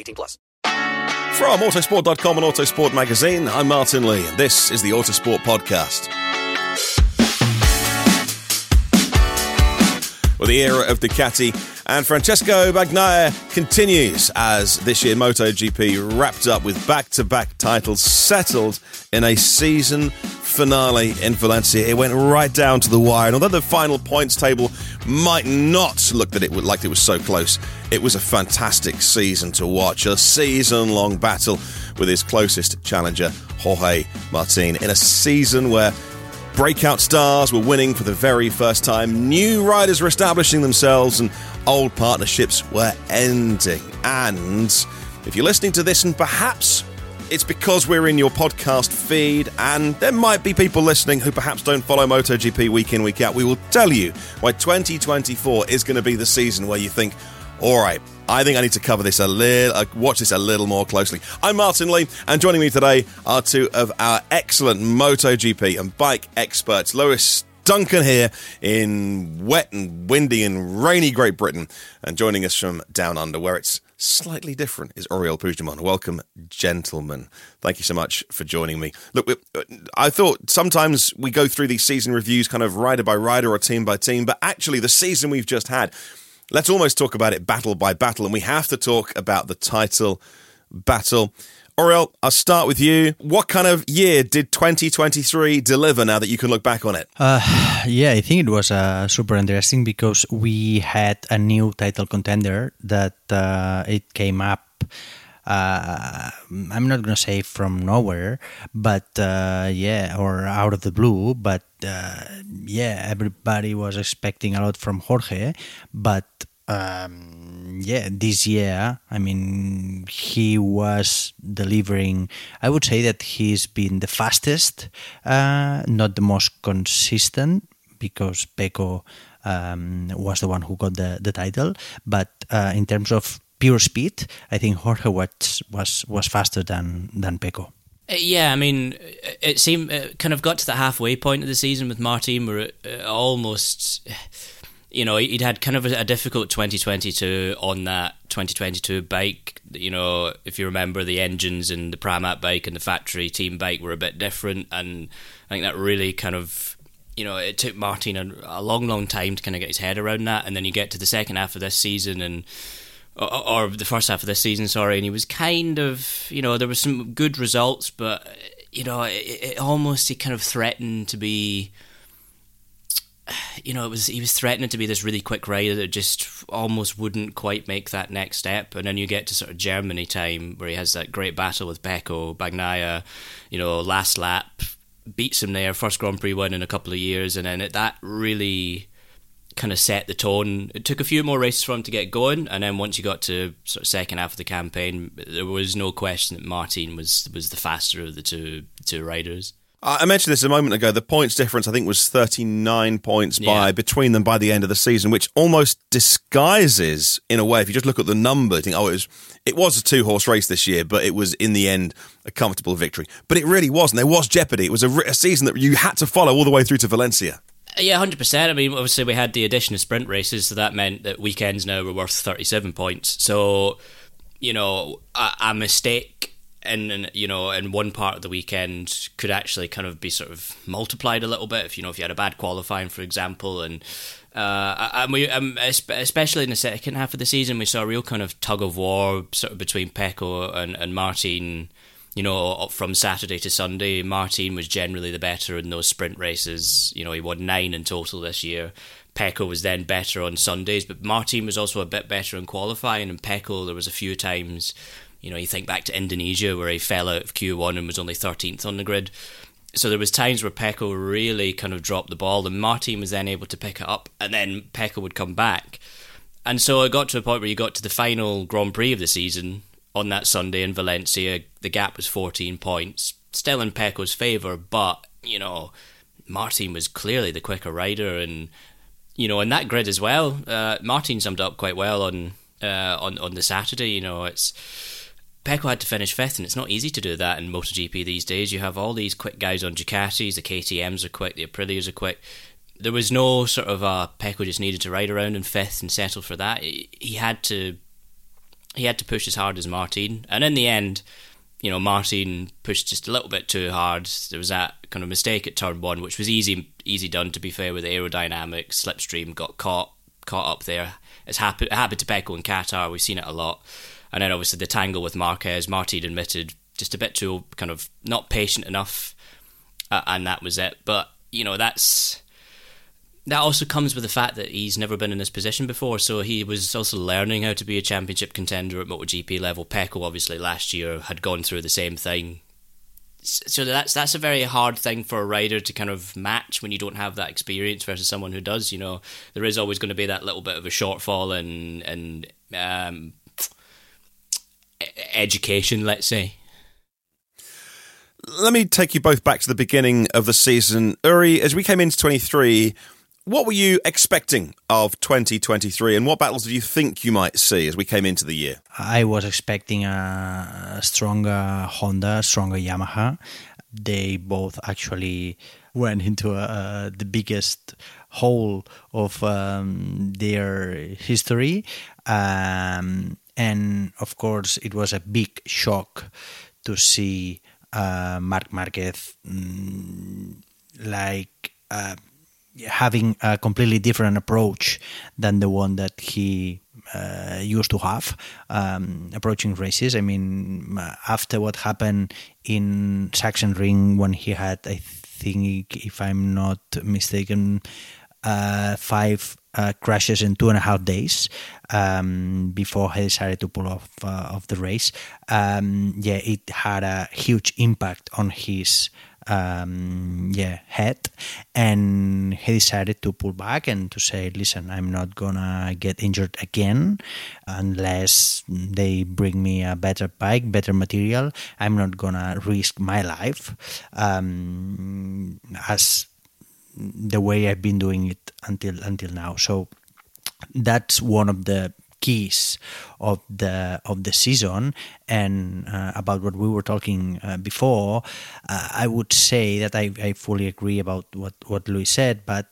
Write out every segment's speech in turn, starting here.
18 plus. From Autosport.com and Autosport Magazine, I'm Martin Lee, and this is the Autosport Podcast. Well, the era of Ducati and Francesco Bagnaia continues as this year MotoGP wrapped up with back-to-back titles settled in a season finale in Valencia. It went right down to the wire, and although the final points table might not look that it like it was so close, it was a fantastic season to watch. A season-long battle with his closest challenger, Jorge Martin, in a season where breakout stars were winning for the very first time, new riders were establishing themselves, and old partnerships were ending. And if you're listening to this, and perhaps it's because we're in your podcast feed, and there might be people listening who perhaps don't follow MotoGP week in, week out, we will tell you why 2024 is going to be the season where you think, all right, I think I need to cover this a little, uh, watch this a little more closely. I'm Martin Lee, and joining me today are two of our excellent MotoGP and bike experts, Lewis Duncan here in wet and windy and rainy Great Britain, and joining us from down under, where it's slightly different, is Oriol Puigdemont. Welcome, gentlemen. Thank you so much for joining me. Look, I thought sometimes we go through these season reviews kind of rider by rider or team by team, but actually, the season we've just had let's almost talk about it battle by battle, and we have to talk about the title battle. Oriol, I'll start with you. What kind of year did 2023 deliver now that you can look back on it? Uh, yeah, I think it was uh, super interesting because we had a new title contender that uh, it came up uh, I'm not gonna say from nowhere, but uh, yeah, or out of the blue. But uh, yeah, everybody was expecting a lot from Jorge, but um, yeah, this year, I mean, he was delivering. I would say that he's been the fastest, uh, not the most consistent, because Pecco um, was the one who got the, the title. But uh, in terms of pure speed, I think Jorge was was, was faster than than Pecco. Uh, yeah, I mean, it seemed it kind of got to the halfway point of the season with Martin, where it, uh, almost, you know, he'd had kind of a, a difficult 2022 on that 2022 bike. You know, if you remember, the engines and the Pramac bike and the factory team bike were a bit different, and I think that really kind of you know, it took Martin a, a, long, long time to kind of get his head around that. And then you get to the second half of this season, and or, or, the first half of this season, sorry, and he was kind of, you know, there were some good results, but you know, it, it almost he kind of threatened to be. You know, it was he was threatening to be this really quick rider that just almost wouldn't quite make that next step, and then you get to sort of Germany time where he has that great battle with Pecco, Bagnaia, you know, last lap beats him there, first Grand Prix win in a couple of years, and then it, that really kind of set the tone. It took a few more races for him to get going, and then once you got to sort of second half of the campaign, there was no question that Martin was was the faster of the two two riders. I mentioned this a moment ago. The points difference, I think, was 39 points by Yeah. between them by the end of the season, which almost disguises, in a way, if you just look at the number, you think, oh, it was it was a two horse race this year, but it was in the end a comfortable victory. But it really wasn't. There was jeopardy. It was a, a season that you had to follow all the way through to Valencia. Yeah, hundred percent. I mean, obviously we had the addition of sprint races, so that meant that weekends now were worth thirty-seven points. So, you know, a, a mistake in, in you know in one part of the weekend could actually kind of be sort of multiplied a little bit. If you know if you had a bad qualifying, for example, and uh, and we um, especially in the second half of the season, we saw a real kind of tug of war sort of between Pecco and and Martin you know, from Saturday to Sunday, Martin was generally the better in those sprint races. You know, he won nine in total this year. Pecco was then better on Sundays, but Martin was also a bit better in qualifying. And Pecco, there was a few times, you know, you think back to Indonesia where he fell out of Q1 and was only 13th on the grid. So there was times where Pecco really kind of dropped the ball, and Martin was then able to pick it up, and then Pecco would come back. And so it got to a point where you got to the final Grand Prix of the season on that Sunday in Valencia. The gap was 14 points, still in Pecco's favour, but, you know, Martin was clearly the quicker rider, and, you know, in that grid as well, uh, Martin summed up quite well on, uh, on, on the Saturday. You know, it's. Pecco had to finish fifth, and it's not easy to do that in MotoGP these days. You have all these quick guys on Ducatis, the KTM's are quick, the Aprilias are quick. There was no sort of uh, Pecco just needed to ride around in fifth and settle for that. He he had to he had to push as hard as Martin, and in the end, you know, Martin pushed just a little bit too hard. There was that kind of mistake at turn one, which was easy easy done to be fair with aerodynamics. Slipstream got caught caught up there. It's happened it happened to Pecco in Qatar. We've seen it a lot, and then obviously the tangle with Marquez. Martin admitted just a bit too kind of not patient enough, uh, and that was it. But you know, that's that also comes with the fact that he's never been in this position before, so he was also learning how to be a championship contender at MotoGP level. Pecco, obviously, last year had gone through the same thing. So that's that's a very hard thing for a rider to kind of match when you don't have that experience versus someone who does. You know, there is always going to be that little bit of a shortfall in and um, education, let's say. Let me take you both back to the beginning of the season. Uri, as we came into 23, what were you expecting of 2023 and what battles do you think you might see as we came into the year? I was expecting a stronger Honda, stronger Yamaha. They both actually went into uh, the biggest hole of um, their history. Um, and of course, it was a big shock to see uh, Marc Marquez mm, like. Uh, having a completely different approach than the one that he uh, used to have um, approaching races. I mean, after what happened in Sachsenring when he had, I think, if I'm not mistaken, uh, five uh, crashes in two and a half days um, before he decided to pull off uh, of the race. Um, yeah, it had a huge impact on his um, yeah head, and he decided to pull back and to say, "Listen, I'm not gonna get injured again unless they bring me a better bike, better material. I'm not gonna risk my life um, as the way I've been doing it until until now." So that's one of the keys of the of the season. And uh, about what we were talking uh, before uh, i would say that I, I fully agree about what what louis said but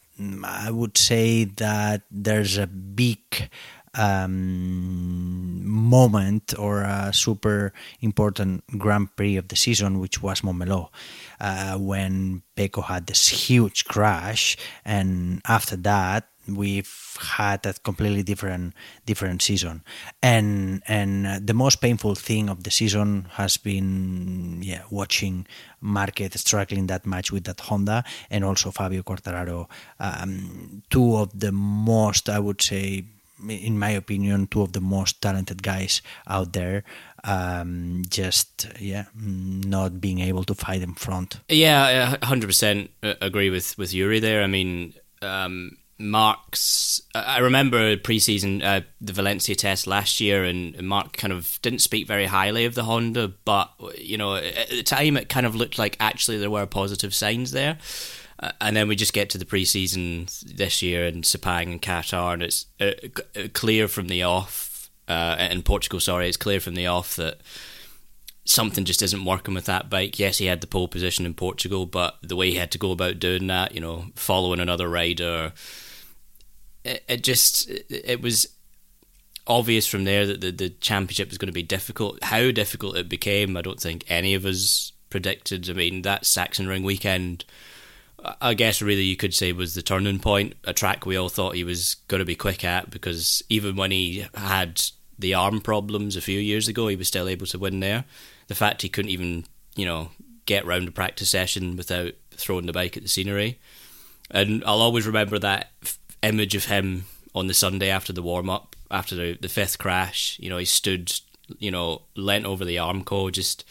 i would say that there's a big um, moment or a super important Grand Prix of the season, which was Montmeló, uh, when Pecco had this huge crash, and after that we've had a completely different different season. And and the most painful thing of the season has been yeah watching Marquez struggling that much with that Honda and also Fabio Quartararo um, two of the most I would say in my opinion two of the most talented guys out there um, just yeah not being able to fight in front. Yeah 100% agree with with Yuri there. I mean um, Marc's. I remember preseason uh, the Valencia test last year, and, Marc kind of didn't speak very highly of the Honda, but you know at the time it kind of looked like actually there were positive signs there. Uh, and then we just get to the preseason this year in Sepang and Qatar, and it's uh, uh, clear from the off uh, in Portugal. Sorry, it's clear from the off that something just isn't working with that bike. Yes, he had the pole position in Portugal, but the way he had to go about doing that, you know, following another rider, it, just it was obvious from there that the, the championship was going to be difficult. How difficult it became, I don't think any of us predicted. I mean, that Sachsenring weekend I guess really you could say was the turning point, a track we all thought he was going to be quick at because even when he had the arm problems a few years ago, he was still able to win there. The fact he couldn't even, you know, get round a practice session without throwing the bike at the scenery. And I'll always remember that image of him on the Sunday after the warm up, after the, the fifth crash. You know, he stood, you know, leant over the Armco, just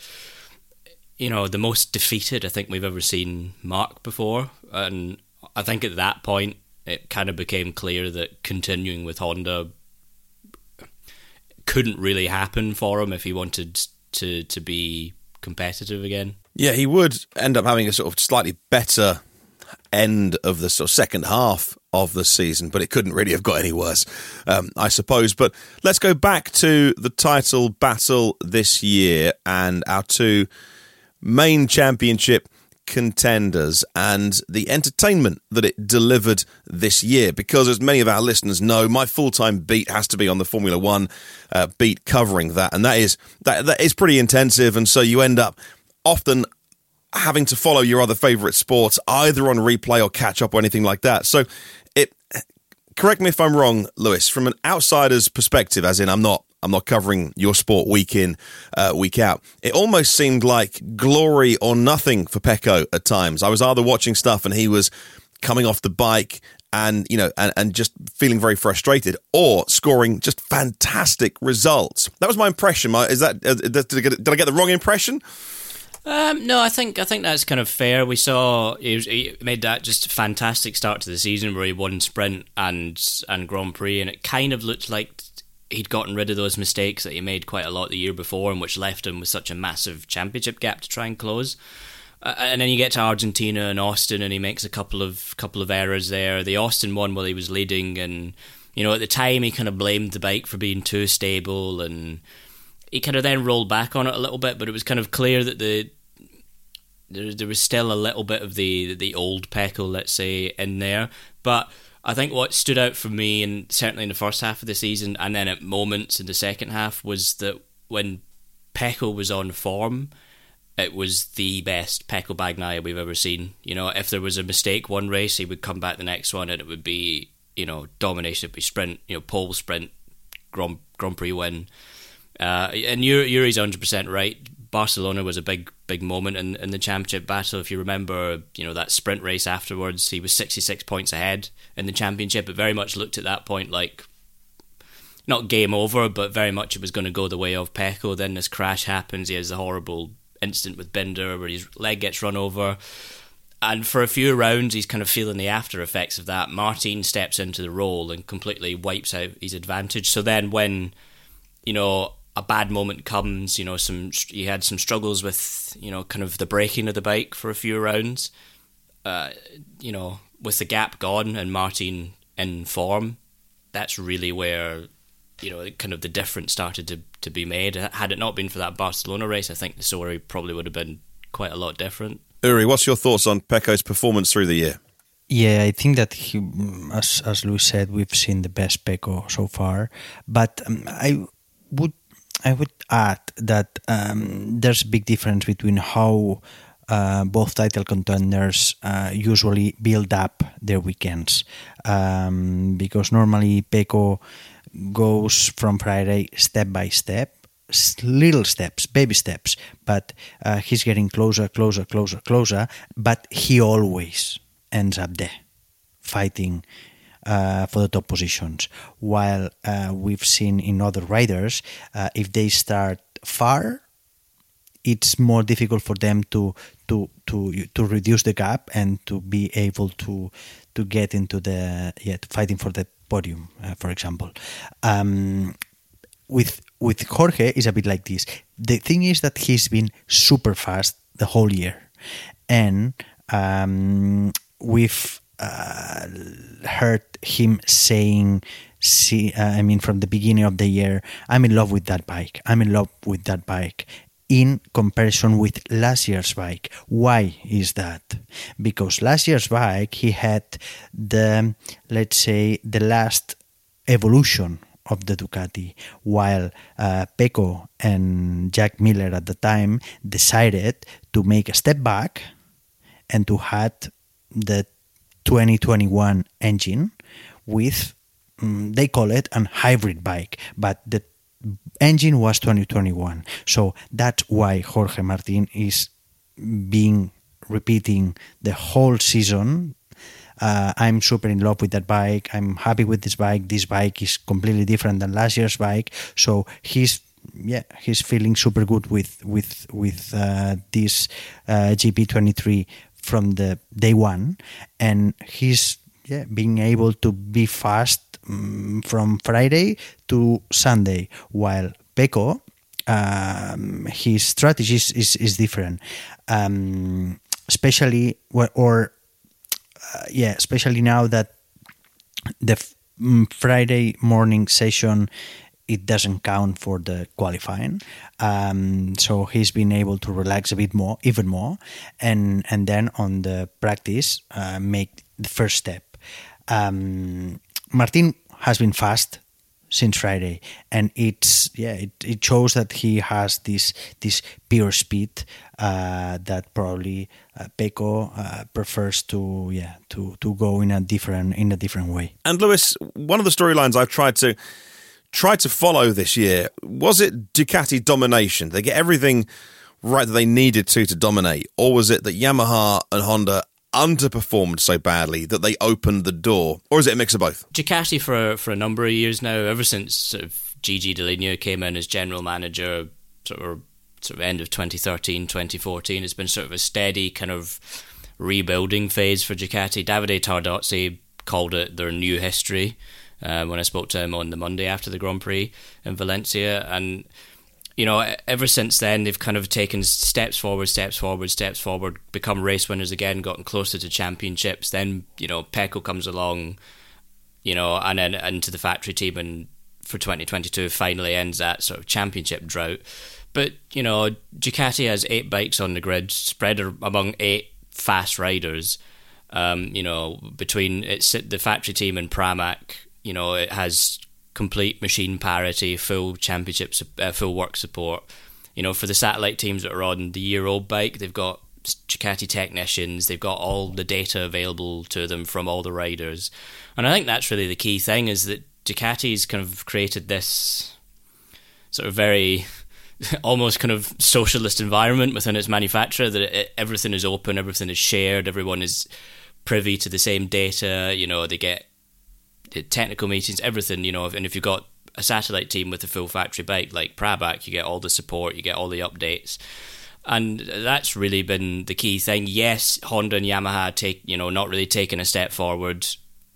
you know, the most defeated I think we've ever seen Marc before. And I think at that point, it kind of became clear that continuing with Honda couldn't really happen for him if he wanted to, to be competitive again. Yeah, he would end up having a sort of slightly better end of the sort of second half of the season, but it couldn't really have got any worse, um, I suppose. But let's go back to the title battle this year and our two main championship contenders and the entertainment that it delivered this year. Because, as many of our listeners know, my full time beat has to be on the Formula One uh, beat covering that, and that is that that is pretty intensive. And so you end up often having to follow your other favourite sports either on replay or catch up or anything like that. So it. Correct me if I'm wrong, Lewis. From an outsider's perspective, as in I'm not I'm not covering your sport week in, uh, week out. It almost seemed like glory or nothing for Pecco at times. I was either watching stuff and he was coming off the bike and you know and, and just feeling very frustrated or scoring just fantastic results that was my impression is that uh, did I get the wrong impression um, no, I think I think that's kind of fair. We saw he, was, he, made that just fantastic start to the season where he won sprint and and Grand Prix, and it kind of looked like he'd gotten rid of those mistakes that he made quite a lot the year before, and which left him with such a massive championship gap to try and close. Uh, and then you get to Argentina and Austin, and he makes a couple of couple of errors there. The Austin one while he was leading, and you know at the time he kind of blamed the bike for being too stable, and he kind of then rolled back on it a little bit. But it was kind of clear that the there there was still a little bit of the the old Pecco, let's say, in there, but I think what stood out for me, and certainly in the first half of the season, and then at moments in the second half, was that when Pecco was on form, it was the best Pecco Bagnaia we've ever seen. You know, if there was a mistake one race, he would come back the next one, and it would be you know domination. It'd be sprint, you know, pole sprint, Grand, Grand Prix win. Uh, and Yuri's hundred percent right. Barcelona was a big big moment in, in the championship battle. If you remember, you know that sprint race afterwards, he was sixty six points ahead in the championship. It very much looked at that point like not game over, but very much it was going to go the way of Pecco. Then this crash happens. He has a horrible incident with Binder where his leg gets run over. And for a few rounds, he's kind of feeling the after effects of that. Martin steps into the role and completely wipes out his advantage. So then, when you know a bad moment comes, you know, some he had some struggles with, you know, kind of the braking of the bike for a few rounds. Uh, you know, with the gap gone and Martin in form, that's really where you know kind of the difference started to to be made. Had it not been for that Barcelona race, I think the story probably would have been quite a lot different. Uri, what's your thoughts on Pecco's performance through the year? Yeah, I think that he, as as Luis said, we've seen the best Pecco so far. But um, I would I would add that um, there's a big difference between how uh, both title contenders uh, usually build up their weekends. Um, because normally Pecco goes from Friday step by step, little steps, baby steps, but uh, he's getting closer, closer, closer, closer, but he always ends up there fighting for the top positions. While uh, we've seen in other riders, uh, if they start far, it's more difficult for them to to to to reduce the gap and to be able to to get into the yeah fighting for the podium, uh, for example. Um, with with Jorge is a bit like this. The thing is that he's been super fast the whole year, and um, we've uh, heard him saying see uh, i mean from the beginning of the year i'm in love with that bike. I'm in love with that bike in comparison with last year's bike. Why is that? Because last year's bike he had the let's say the last evolution of the Ducati, while uh, Pecco and Jack Miller at the time decided to make a step back and to had the 2021 engine with um, they call it an hybrid bike, but the engine was 2021. So that's why Jorge Martin is being repeating the whole season. Uh, I'm super in love with that bike. I'm happy with this bike. This bike is completely different than last year's bike. So he's yeah he's feeling super good with with with uh, this uh, GP23 from the day one, and he's yeah being able to be fast um, from Friday to Sunday, while Pecco, um, his strategy is, is, is different, um, especially or uh, yeah, especially now that the um, Friday morning session it doesn't count for the qualifying. Um, so he's been able to relax a bit more, even more, and and then on the practice uh, make the first step. Um, Martin has been fast since Friday, and it's yeah, it, it shows that he has this this pure speed uh, that probably uh, Pecco uh, prefers to yeah to to go in a different in a different way. And Lewis, one of the storylines I've tried to try to follow this year was it Ducati domination? They get everything right that they needed to to dominate, or was it that Yamaha and Honda underperformed so badly that they opened the door, or is it a mix of both? Ducati for for a number of years now, ever since sort of Gigi Dall'Igna came in as general manager, sort of sort of end of 2013, 2014, has been sort of a steady kind of rebuilding phase for Ducati. Davide Tardozzi called it their new history uh, when I spoke to him on the Monday after the Grand Prix in Valencia, and you know, ever since then, they've kind of taken steps forward, steps forward, steps forward, become race winners again, gotten closer to championships. Then, you know, Pecco comes along, you know, and then into the factory team and for 2022 finally ends that sort of championship drought. But, you know, Ducati has eight bikes on the grid spread among eight fast riders. Um, you know, between it's the factory team and Pramac, you know, it has complete machine parity, full championship, uh, full work support. You know, for the satellite teams that are on the year old bike, they've got Ducati technicians, they've got all the data available to them from all the riders. And I think that's really the key thing is that Ducati's kind of created this sort of very almost kind of socialist environment within its manufacturer that it, everything is open, everything is shared, everyone is privy to the same data, you know, they get technical meetings, everything, you know, and if you've got a satellite team with a full factory bike like Pramac, you get all the support, you get all the updates. And that's really been the key thing. Yes, Honda and Yamaha take, you know, not really taking a step forward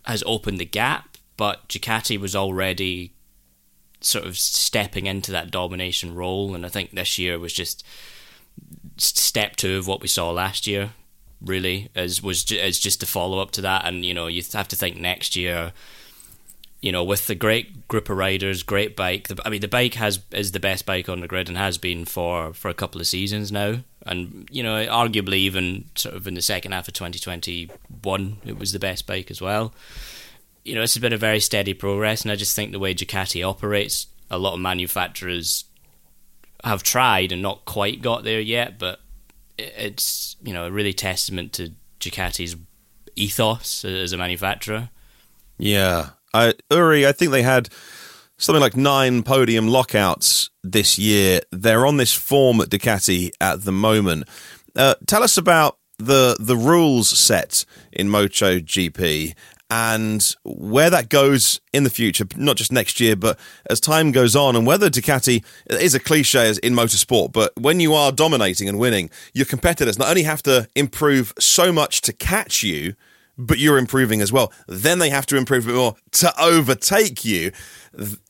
has opened the gap, but Ducati was already sort of stepping into that domination role, and I think this year was just step two of what we saw last year. Really, as was as just a follow up to that, and you know you have to think next year you know, with the great group of riders, great bike. The, I mean, the bike has is the best bike on the grid and has been for for a couple of seasons now. And you know, arguably even sort of in the second half of 2021, it was the best bike as well. You know, it's been a very steady progress, and I just think the way Ducati operates, a lot of manufacturers have tried and not quite got there yet, but it's you know a really testament to Ducati's ethos as a manufacturer. Yeah, uh, Uri, I think they had something like nine podium lockouts this year. They're on this form at Ducati at the moment. Uh, tell us about the the rules set in MotoGP and where that goes in the future, not just next year, but as time goes on, and whether Ducati is a cliche in motorsport, but when you are dominating and winning, your competitors not only have to improve so much to catch you, but you're improving as well. Then they have to improve more to overtake you.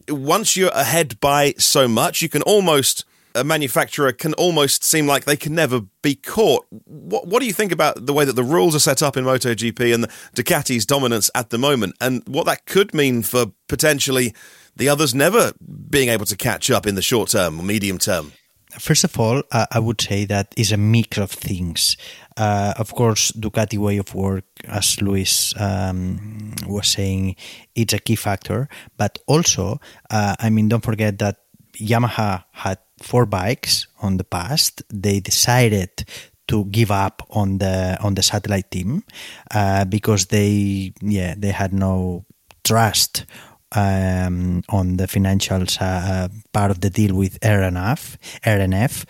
Once you're ahead by so much, you can almost a manufacturer can almost seem like they can never be caught. What, what do you think about the way that the rules are set up in MotoGP and Ducati's dominance at the moment, and what that could mean for potentially the others never being able to catch up in the short term or medium term? First of all, I would say that is a mix of things. Uh, of course, Ducati way of work, as Luis um, was saying, it's a key factor. But also, uh, I mean, don't forget that Yamaha had four bikes on the past. They decided to give up on the on the satellite team uh, because they yeah they had no trust um, on the financials uh, part of the deal with RNF, RNF,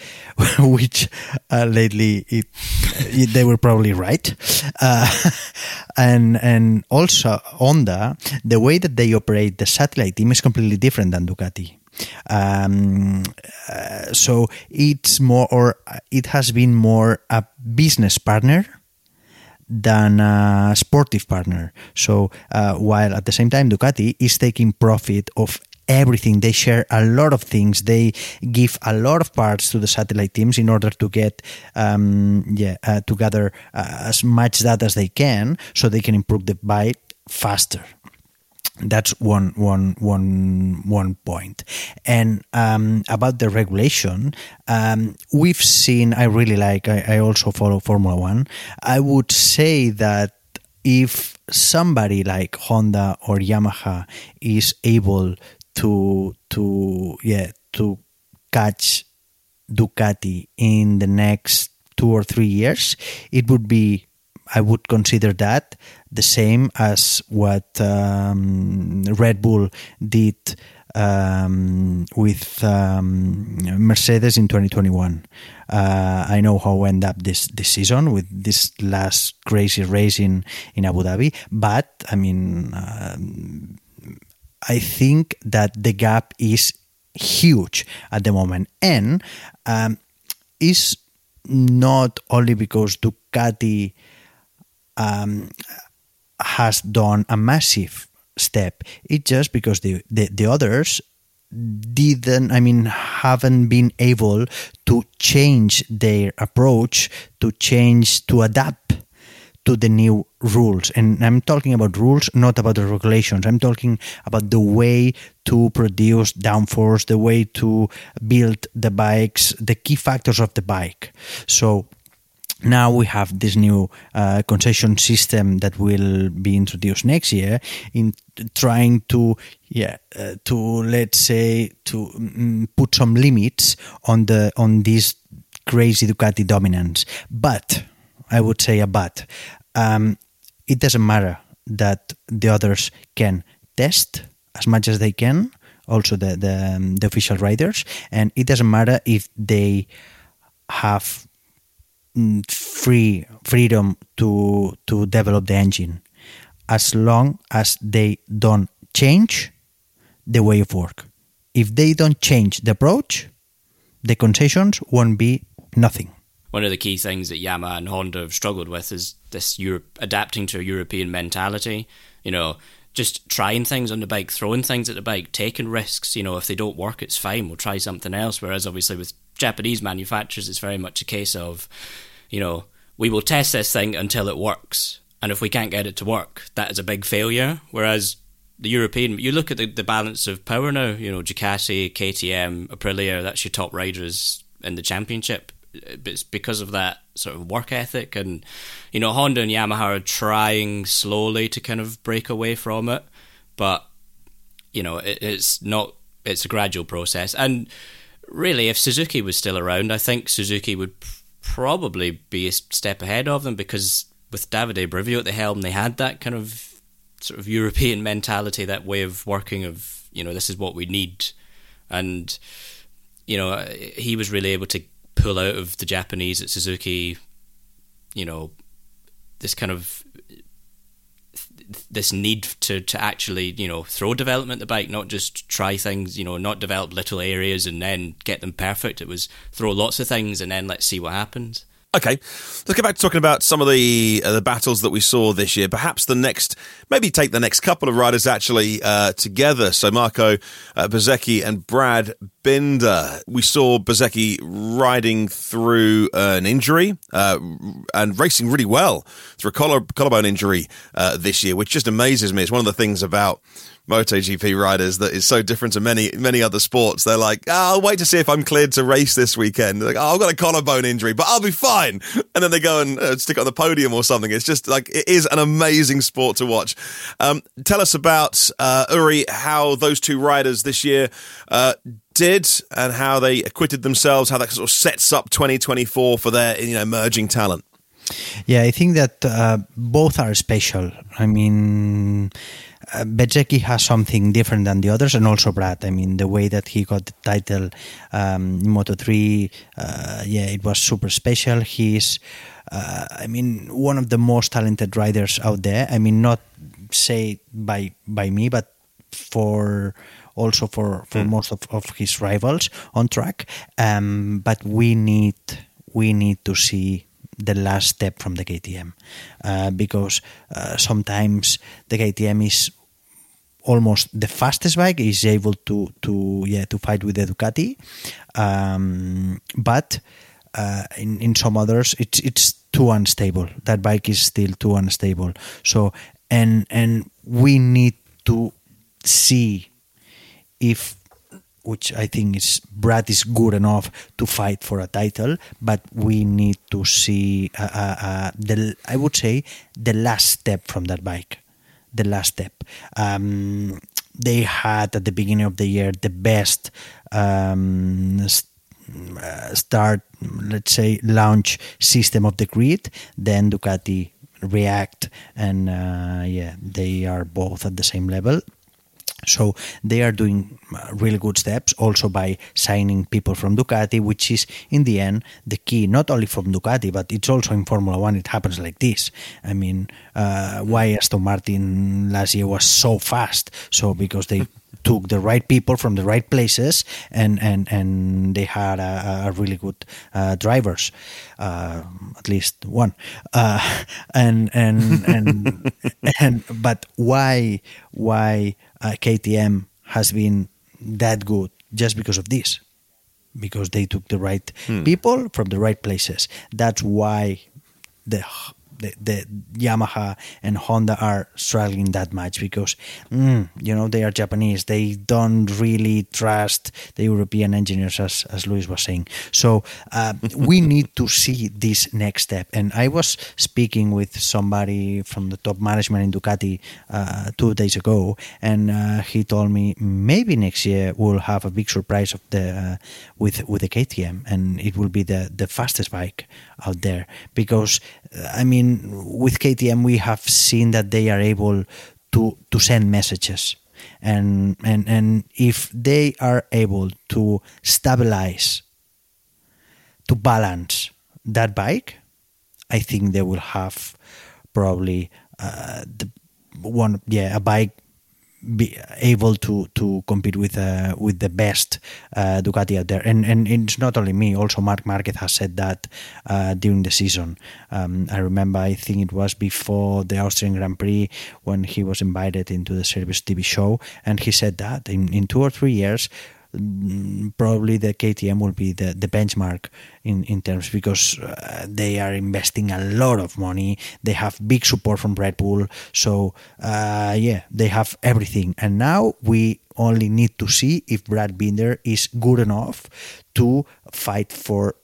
which uh, lately it, it, they were probably right, uh, and and also Honda, the way that they operate the satellite team is completely different than Ducati. Um, uh, so it's more, or it has been more a business partner than a sportive partner. So uh, while at the same time Ducati is taking profit of everything. They share a lot of things. They give a lot of parts to the satellite teams in order to get, um, yeah, uh, to gather uh, as much data as they can, so they can improve the bike faster that's one one one one point. And um, about the regulation um, we've seen i really like I, I, also follow formula one. I would say that if somebody like honda or yamaha is able to to yeah to catch ducati in the next two or three years it would be i would consider that the same as what um, Red Bull did um, with um, Mercedes in 2021. Uh, I know how end up this this season with this last crazy race in, in Abu Dhabi, but I mean, uh, I think that the gap is huge at the moment, and um, is not only because Ducati um, has done a massive step. It's just because the, the, the others didn't, I mean, haven't been able to change their approach, to change, to adapt to the new rules. And I'm talking about rules, not about the regulations. I'm talking about the way to produce downforce, the way to build the bikes, the key factors of the bike. So now we have this new uh, concession system that will be introduced next year in trying to yeah uh, to let's say to mm, put some limits on the on this crazy Ducati dominance. But I would say a but um, it doesn't matter that the others can test as much as they can also the the, um, the official riders and it doesn't matter if they have Mm, free freedom to to develop the engine as long as they don't change the way of work if they don't change the approach the concessions won't be nothing one of the key things that Yamaha and Honda have struggled with is this Europe adapting to a European mentality you know just trying things on the bike, throwing things at the bike, taking risks. You know, if they don't work, it's fine. We'll try something else. Whereas obviously with Japanese manufacturers, it's very much a case of, you know, we will test this thing until it works. And if we can't get it to work, that is a big failure. Whereas the European, you look at the, the balance of power now, you know, Ducati, KTM, Aprilia, that's your top riders in the championship. It's because of that sort of work ethic. And, you know, Honda and Yamaha are trying slowly to kind of break away from it. But, you know, it, it's not, it's a gradual process. And, really, if Suzuki was still around, I think Suzuki would probably be a step ahead of them because with Davide Brivio at the helm, they had that kind of sort of European mentality, that way of working of you know this is what we need, and you know uh, he was really able to pull out of the Japanese at Suzuki, you know, this kind of this need to, to actually you know throw development the bike, not just try things, you know, not develop little areas and then get them perfect. It was throw lots of things and then let's see what happens. Okay, let's get back to talking about some of the uh, the battles that we saw this year. Perhaps the next, maybe take the next couple of riders actually uh, together. So Marco uh, Bezzecchi and Brad Binder. We saw Bezzecchi riding through an injury uh, and racing really well through a collar, collarbone injury uh, this year, which just amazes me. It's one of the things about MotoGP riders that is so different to many many other sports. They're like, oh, I'll wait to see if I'm cleared to race this weekend. They're like, oh, I've got a collarbone injury, but I'll be fine. And then they go and uh, stick on the podium or something. It's just like it is an amazing sport to watch. Um, tell us about uh, Uri, how those two riders this year uh, did, and how they acquitted themselves. How that sort of sets up 2024 for their you know emerging talent. Yeah, I think that uh, both are special. I mean, uh, Bezzecchi has something different than the others, and also Brad. I mean, the way that he got the title um, in Moto three, uh, yeah, it was super special. He's, uh, I mean, one of the most talented riders out there. I mean, not say by by me, but for also for for mm. most of, of his rivals on track. Um, but we need we need to see the last step from the KTM uh, because uh, sometimes the KTM is almost the fastest bike is able to to yeah to fight with the Ducati. Um, but uh, in in some others it's it's too unstable. That bike is still too unstable. So and and we need to see if which I think is Brad is good enough to fight for a title, but we need to see uh, uh, uh, the I would say the last step from that bike, the last step. Um, they had at the beginning of the year the best um, uh, start, let's say, launch system of the grid. Then Ducati react, and uh, yeah, they are both at the same level. So they are doing uh, really good steps also by signing people from Ducati, which is in the end the key, not only from Ducati, but it's also in Formula One. It happens like this. I mean, uh, why Aston Martin last year was so fast? So because they took the right people from the right places and and and they had a, a really good uh, drivers uh, at least one. Uh, and and and and but why why uh, KTM has been that good just because of this? Because they took the right hmm. people from the right places. That's why the the, the Yamaha and Honda are struggling that much because mm, you know they are Japanese. They don't really trust the European engineers, as as Luis was saying. So uh, we need to see this next step. And I was speaking with somebody from the top management in Ducati uh, two days ago, and uh, he told me maybe next year we'll have a big surprise of the uh, with with the KTM, and it will be the the fastest bike out there. Because uh, I mean with KTM we have seen that they are able to to send messages. And and and if they are able to stabilize to balance that bike I think they will have probably uh, the one yeah a bike be able to to compete with uh, with the best uh, Ducati out there. And and it's not only me. Also, Marc Marquez has said that uh, during the season. Um, I remember, I think it was before the Austrian Grand Prix when he was invited into the Service TV show, and he said that in in two or three years probably the KTM will be the, the benchmark in, in terms because uh, they are investing a lot of money. They have big support from Red Bull. So, uh, yeah, they have everything. And now we only need to see if Brad Binder is good enough to fight for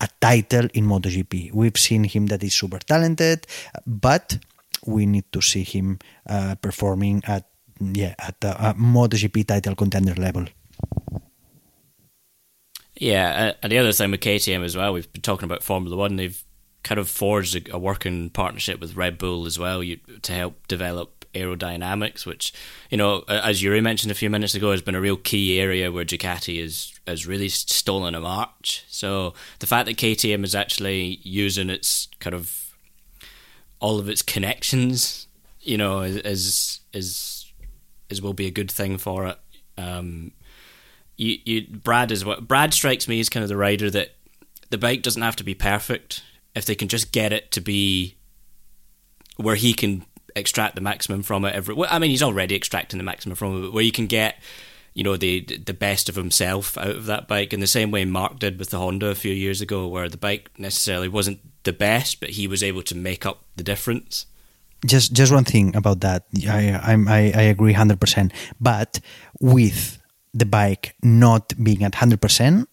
a title in MotoGP. We've seen him that is super talented, but we need to see him uh, performing at yeah at a, a MotoGP title contender level. Yeah, and the other thing with KTM as well, we've been talking about Formula One. They've kind of forged a, working partnership with Red Bull as well you, to help develop aerodynamics, which you know, as Yuri mentioned a few minutes ago, has been a real key area where Ducati is has really stolen a march. So the fact that KTM is actually using its kind of all of its connections, you know, is is is will be a good thing for it. Um, you, you Brad is what Brad strikes me as kind of the rider that the bike doesn't have to be perfect, if they can just get it to be where he can extract the maximum from it every well, I mean he's already extracting the maximum from it but where you can get you know the the best of himself out of that bike. In the same way Marc did with the Honda a few years ago where the bike necessarily wasn't the best but he was able to make up the difference. Just just one thing about that. I I'm, I, I agree 100% but with the bike not being at 100%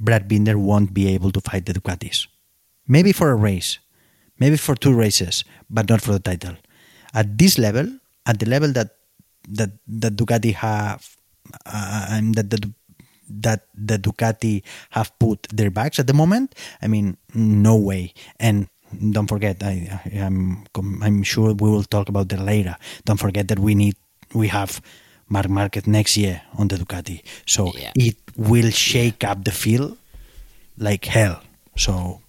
Brad Binder won't be able to fight the Ducatis maybe for a race maybe for two races but not for the title at this level, at the level that that that Ducati have, uh, and that the that the Ducati have put their backs at the moment, I mean, no way. And don't forget, I, I am I'm, I'm sure we will talk about that later. Don't forget that we need we have Marc Marquez next year on the Ducati, so Yeah. it will shake up the field like hell. So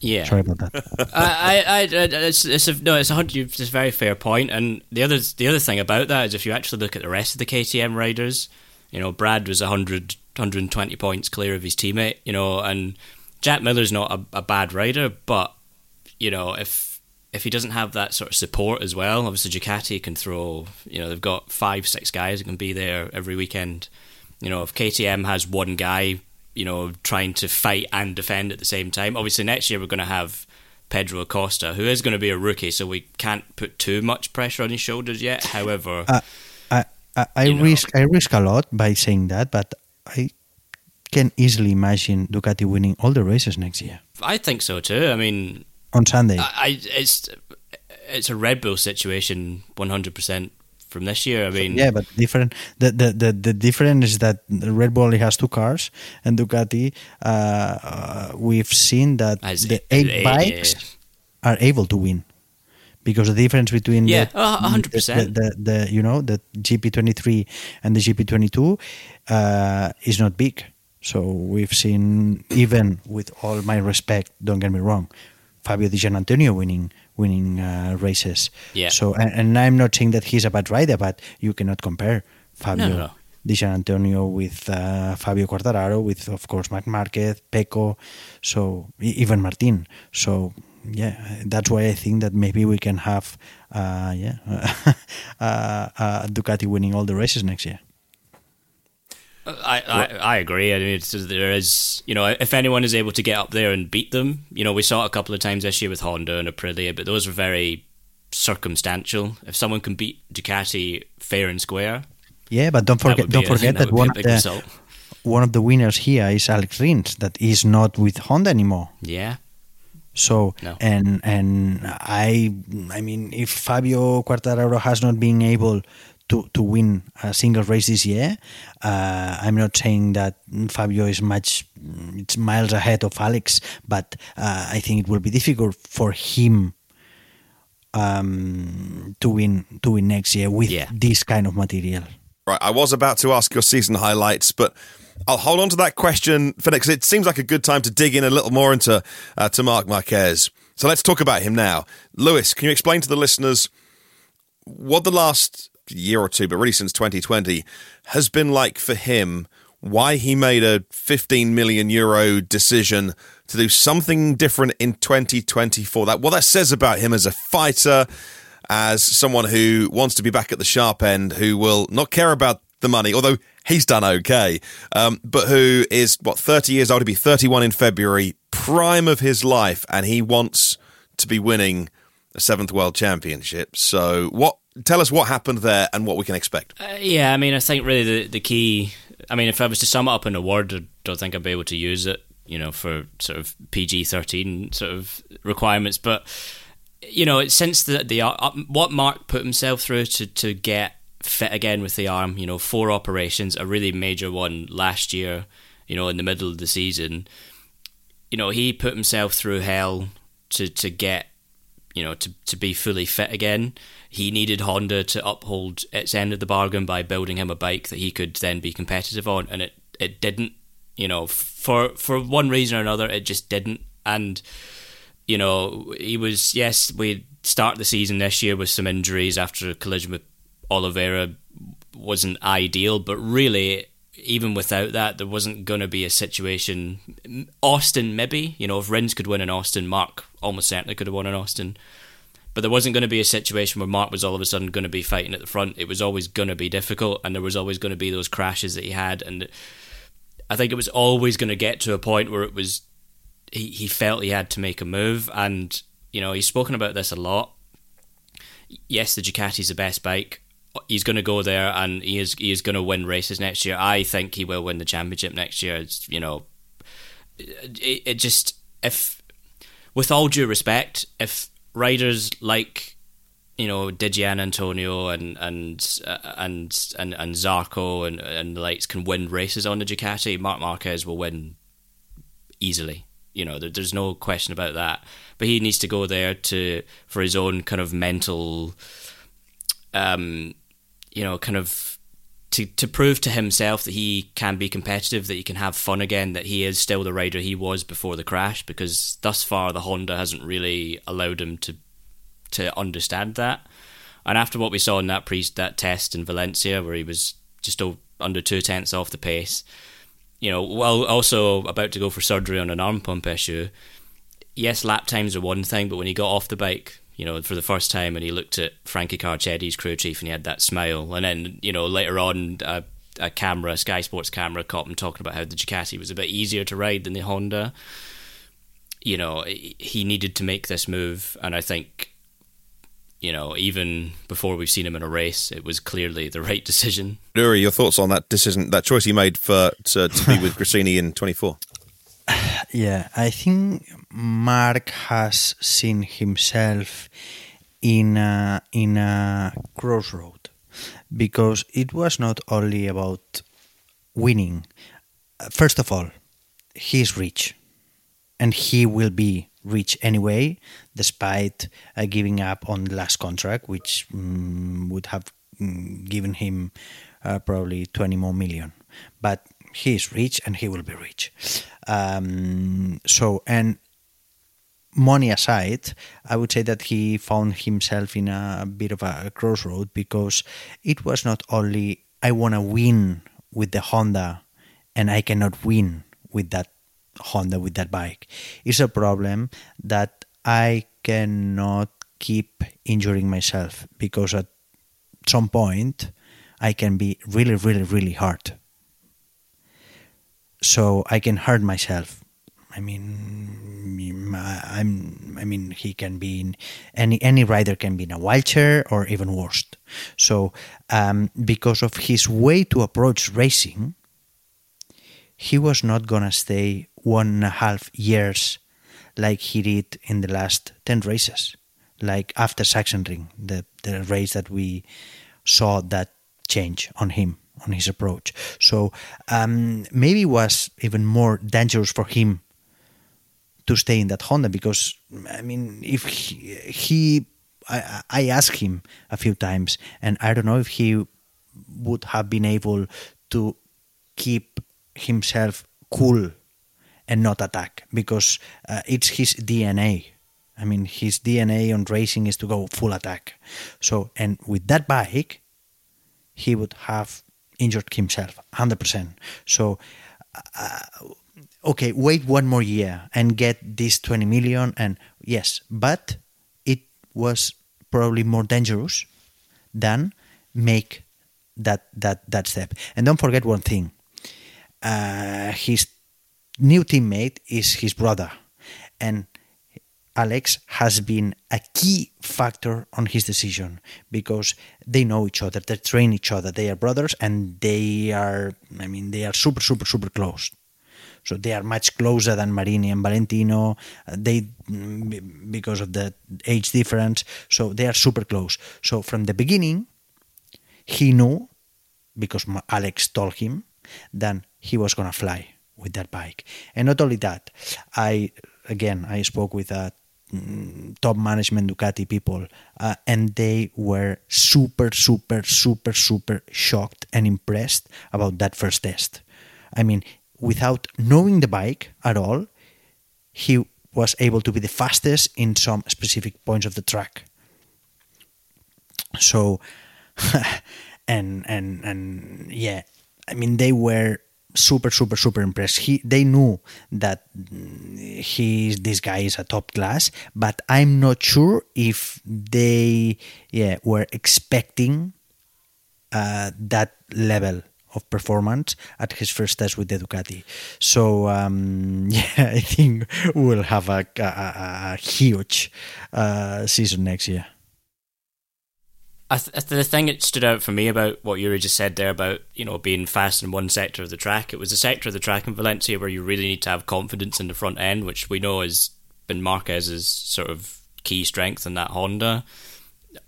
yeah sorry about that. I, I, I, it's, it's a, no, it's a hundred. It's a very fair point. And the other, the other thing about that is, if you actually look at the rest of the KTM riders, you know, Brad was 100, 120 points clear of his teammate. You know, and Jack Miller's not a, a bad rider, but you know, if if he doesn't have that sort of support as well, obviously Ducati can throw. You know, they've got five, six guys that can be there every weekend. You know, if KTM has one guy, you know, trying to fight and defend at the same time. Obviously, next year we're going to have Pedro Acosta, who is going to be a rookie, so we can't put too much pressure on his shoulders yet. However, Uh, I, I, I You know. risk I risk a lot by saying that, but I can easily imagine Ducati winning all the races next year I think so too. I mean, on Sunday. I, I it's it's a Red Bull situation, one hundred percent from this year. I mean, yeah, but different. The, the the the difference is that Red Bull only has two cars, and Ducati. Uh, uh, we've seen that the eight- bikes are able to win because the difference between Yeah, the, hundred the, percent. the, the you know the GP23 and the GP22 uh, is not big. So we've seen even with all my respect, don't get me wrong, Fabio Di Giannantonio winning winning uh, races. Yeah. So and, and I'm not saying that he's a bad rider, but you cannot compare Fabio No, no. Di Giannantonio with uh, Fabio Quartararo, with of course Marc Marquez, Pecco, so even Martin. So yeah, that's why I think that maybe we can have uh, yeah uh, uh, Ducati winning all the races next year. I, I, I agree. I mean, it's, there is, you know, if anyone is able to get up there and beat them, you know, we saw it a couple of times this year with Honda and Aprilia, but those were very circumstantial. If someone can beat Ducati fair and square, Yeah, but don't forget don't forget that that, one of the result. one of the winners here is Alex Rins, that is not with Honda anymore. yeah, So No. and and I I mean if Fabio Quartararo has not been able to, to win a single race this year, uh, I'm not saying that Fabio is much it's miles ahead of Alex, but uh, I think it will be difficult for him um, to win to win next year with Yeah. this kind of material. Right, I was about to ask your season highlights, but I'll hold on to that question for next. It seems like a good time to dig in a little more into uh, to Marc Marquez. So let's talk about him now. Lewis, can you explain to the listeners what the last year or two, but really since 2020, has been like for him? Why he made a 15 million euro decision to do something different in 2024? That what that says about him as a fighter, as someone who wants to be back at the sharp end, who will not care about the money, although he's done okay, um, but who is what 30 years old, to be 31 in February, prime of his life, and he wants to be winning a seventh world championship. So, what? Tell us what happened there and what we can expect. Uh, yeah, I mean, I think really the the key. I mean, if I was to sum it up in a word, I don't think I'd be able to use it. You know, for sort of PG thirteen sort of requirements, but you know, it's since the the uh, what Marc put himself through to to get fit again with the arm. You know, four operations, a really major one last year. You know, in the middle of the season. You know, he put himself through hell to to get you know, to, to be fully fit again. He needed Honda to uphold its end of the bargain by building him a bike that he could then be competitive on, and it, it didn't. You know, for for one reason or another, it just didn't. And you know, he was yes, we start the season this year with some injuries after a collision with Oliveira wasn't ideal, but really even without that, there wasn't going to be a situation. Austin, maybe you know, if Rins could win in Austin, Marc almost certainly could have won in Austin. But there wasn't going to be a situation where Marc was all of a sudden going to be fighting at the front. It was always going to be difficult, and there was always going to be those crashes that he had. And I think it was always going to get to a point where it was he, he felt he had to make a move. And you know, he's spoken about this a lot. Yes, the Ducati's the best bike. He's going to go there, and he is he is going to win races next year. I think he will win the championship next year. It's, you know, it, it just if, with all due respect, if riders like you know Di Giannantonio and and uh, and and and Zarco and and the likes can win races on the Ducati, Marc Marquez will win easily. You know, there, there's no question about that. But he needs to go there to for his own kind of mental, um, you know, kind of to to prove to himself that he can be competitive, that he can have fun again, that he is still the rider he was before the crash. Because thus far, the Honda hasn't really allowed him to to understand that. And after what we saw in that pre that test in Valencia, where he was just under two tenths off the pace, you know, while also about to go for surgery on an arm pump issue. Yes, lap times are one thing, but when he got off the bike, you know, for the first time, and he looked at Frankie Carchedi's crew chief, and he had that smile, and then you know later on. a a camera, a Sky Sports camera, caught him talking about how the Ducati was a bit easier to ride than the Honda. You know, he needed to make this move, and I think you know, even before we've seen him in a race, it was clearly the right decision. Uri, your thoughts on that decision, that choice he made for to, to be with Gresini in 24? Yeah, I think Marc has seen himself in a, in a crossroad because it was not only about winning. First of all, he's rich and he will be rich anyway, despite uh, giving up on the last contract, which um, would have um, given him uh, probably 20 more million. But he is rich and he will be rich. Um, so, and money aside, I would say that he found himself in a bit of a crossroad because it was not only I want to win with the Honda and I cannot win with that Honda with that bike. It's a problem that I cannot keep injuring myself because at some point I can be really, really, really hurt. So I can hurt myself. I mean, I'm. I mean, he can be in any any rider can be in a wheelchair or even worse. So, um, because of his way to approach racing, he was not gonna stay one and a half years like he did in the last 10 races, like after Sachsenring, the, the race that we saw that change on him, on his approach. So um, maybe it was even more dangerous for him to stay in that Honda because, I mean, if he, he I, I asked him a few times, and I don't know if he would have been able to keep himself cool and not attack because uh, it's his DNA. I mean, his DNA on racing is to go full attack. So, and with that bike, he would have injured himself 100%. So, uh, okay, wait one more year and get this 20 million. And yes, but it was probably more dangerous than make that that that step. And don't forget one thing: uh, his new teammate is his brother, and Alex has been a key factor on his decision because they know each other, they train each other, they are brothers, and they are, I mean, they are super, super, super close. So they are much closer than Marini and Valentino. They because of the age difference. So they are super close. So from the beginning, he knew because Alex told him that he was gonna fly with that bike. And not only that, I again I spoke with a mm, top management Ducati people, uh, and they were super, super, super, super shocked and impressed about that first test. I mean, without knowing the bike at all, he was able to be the fastest in some specific points of the track. So, and and and yeah, I mean, they were super, super, super impressed. He, they knew that mm, he, this guy is a top class, but I'm not sure if they, yeah, were expecting uh, that level of performance at his first test with the Ducati. So um, yeah, I think we'll have a, a, a huge uh, season next year. I th- the thing that stood out for me about what Uri just said there about you know being fast in one sector of the track, it was the sector of the track in Valencia where you really need to have confidence in the front end, which we know has been Marquez's sort of key strength in that Honda.